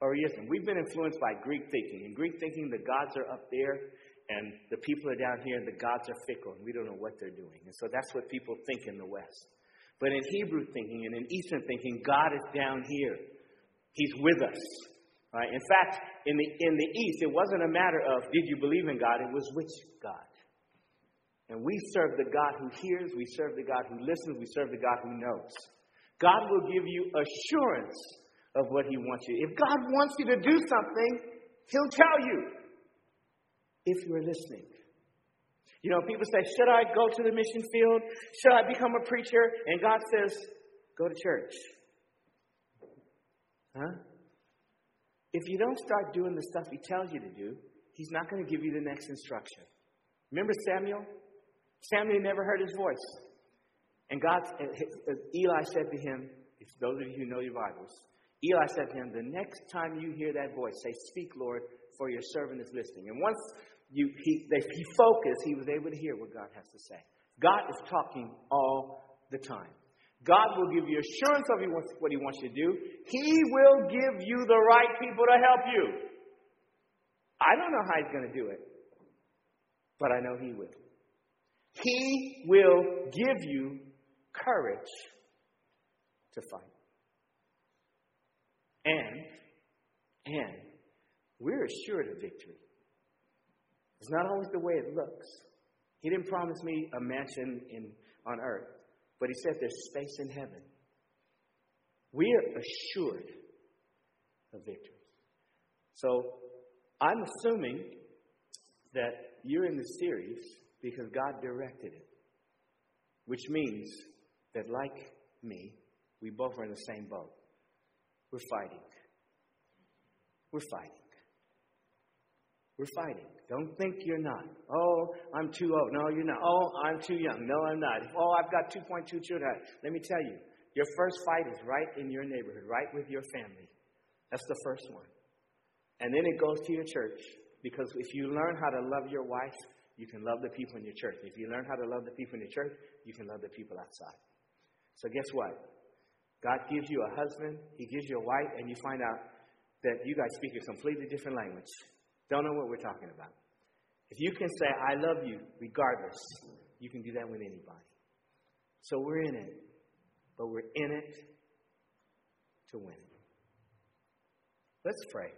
or isn't. We've been influenced by Greek thinking. In Greek thinking, the gods are up there and the people are down here and the gods are fickle and we don't know what they're doing. And so that's what people think in the West. But in Hebrew thinking and in Eastern thinking, God is down here. He's with us. Right? In fact, in the, in the East, it wasn't a matter of did you believe in God, it was which God. And we serve the God who hears, we serve the God who listens, we serve the God who knows. God will give you assurance of what He wants you. If God wants you to do something, He'll tell you if you're listening. You know, people say, Should I go to the mission field? Should I become a preacher? And God says, Go to church. Huh? If you don't start doing the stuff He tells you to do, He's not going to give you the next instruction. Remember Samuel? Samuel never heard his voice. And God, eh, eh, Eli said to him, if those of you who know your Bibles, Eli said to him, The next time you hear that voice, say, Speak, Lord, for your servant is listening. And once you, he, they, he focused, he was able to hear what God has to say. God is talking all the time. God will give you assurance of what he wants you to do. He will give you the right people to help you. I don't know how he's going to do it, but I know he will. He will give you courage to fight. And, and we're assured of victory. It's not always the way it looks. He didn't promise me a mansion in, on earth, but He said there's space in heaven. We are assured of victory. So I'm assuming that you're in the series because God directed it, which means that, like me, we both are in the same boat. We're fighting. We're fighting. We're fighting. Don't think you're not. Oh, I'm too old. No, you're not. Oh, I'm too young. No, I'm not. Oh, I've got 2.2 children. Let me tell you, your first fight is right in your neighborhood, right with your family. That's the first one. And then it goes to your church. Because if you learn how to love your wife, you can love the people in your church. If you learn how to love the people in your church, you can love the people outside. So guess what? God gives you a husband, He gives you a wife, and you find out that you guys speak a completely different language. Don't know what we're talking about. If you can say, I love you regardless, you can do that with anybody. So we're in it, but we're in it to win. Let's pray.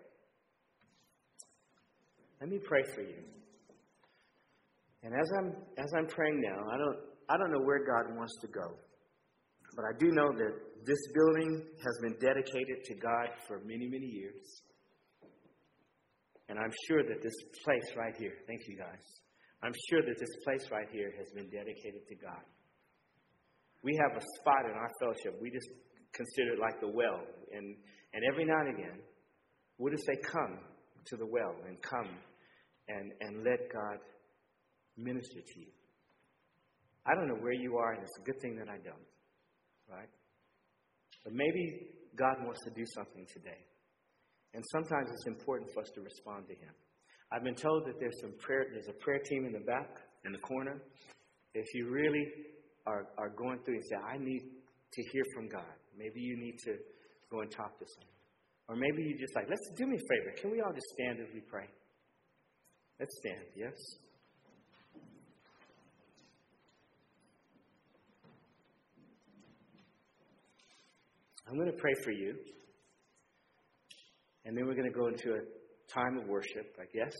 Let me pray for you. And as I'm as I'm praying now, I don't I don't know where God wants to go. But I do know that this building has been dedicated to God for many, many years. And I'm sure that this place right here, thank you guys. I'm sure that this place right here has been dedicated to God. We have a spot in our fellowship. We just consider it like the well. And, and every now and again, we'll just say, Come to the well and come and, and let God minister to you. I don't know where you are, and it's a good thing that I don't. Right? But maybe God wants to do something today. And sometimes it's important for us to respond to Him. I've been told that there's some prayer, there's a prayer team in the back, in the corner. If you really are, are going through and say, I need to hear from God, maybe you need to go and talk to someone. Or maybe you just like, let's do me a favor. Can we all just stand as we pray? Let's stand, yes? I'm going to pray for you. And then we're going to go into a time of worship, I guess.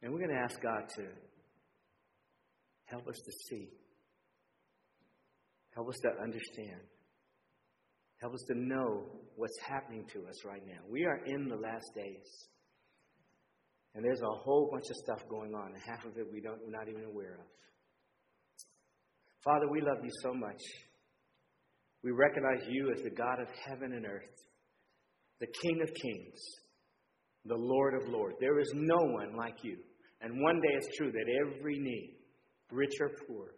And we're going to ask God to help us to see, help us to understand, help us to know what's happening to us right now. We are in the last days. And there's a whole bunch of stuff going on, and half of it we don't, we're not even aware of. Father, we love you so much. We recognize you as the God of heaven and earth, the King of kings, the Lord of lords. There is no one like you. And one day it's true that every knee, rich or poor,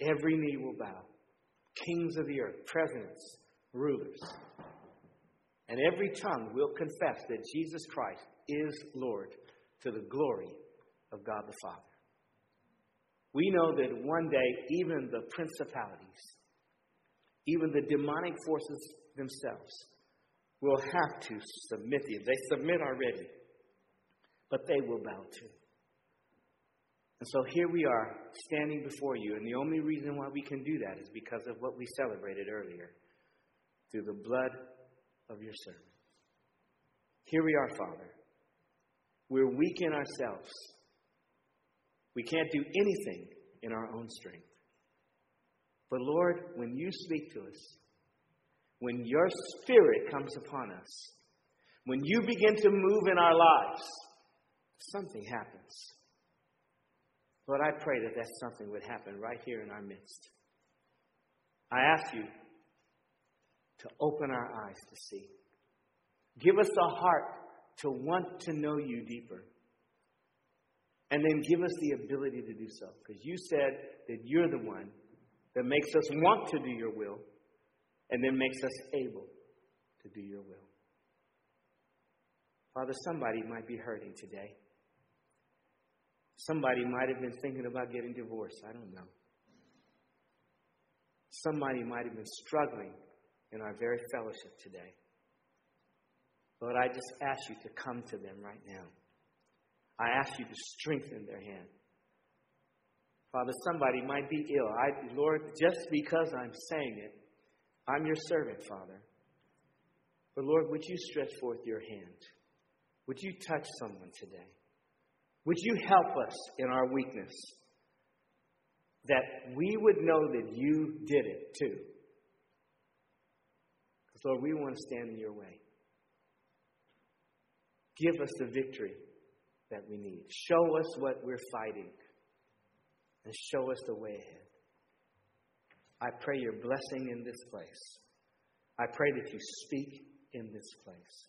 every knee will bow. Kings of the earth, presidents, rulers. And every tongue will confess that Jesus Christ is Lord to the glory of God the Father. We know that one day even the principalities, even the demonic forces themselves will have to submit to you. They submit already, but they will bow too. And so here we are, standing before you, and the only reason why we can do that is because of what we celebrated earlier through the blood of your servant. Here we are, Father. We're weak in ourselves. We can't do anything in our own strength. But Lord, when you speak to us, when your spirit comes upon us, when you begin to move in our lives, something happens. Lord, I pray that that something would happen right here in our midst. I ask you to open our eyes to see. Give us a heart to want to know you deeper. And then give us the ability to do so. Because you said that you're the one that makes us want to do your will and then makes us able to do your will. Father, somebody might be hurting today. Somebody might have been thinking about getting divorced. I don't know. Somebody might have been struggling in our very fellowship today. Lord, I just ask you to come to them right now. I ask you to strengthen their hand. Father, somebody might be ill. I, Lord, just because I'm saying it, I'm your servant, Father. But Lord, would you stretch forth your hand? Would you touch someone today? Would you help us in our weakness? That we would know that you did it too. Because, Lord, we want to stand in your way. Give us the victory that we need. Show us what we're fighting and show us the way ahead. I pray your blessing in this place. I pray that you speak in this place.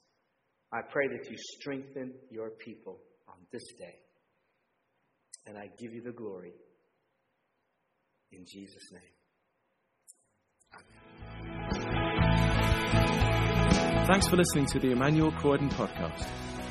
I pray that you strengthen your people on this day. And I give you the glory. In Jesus' name. Amen. Thanks for listening to the Emmanuel Croydon podcast.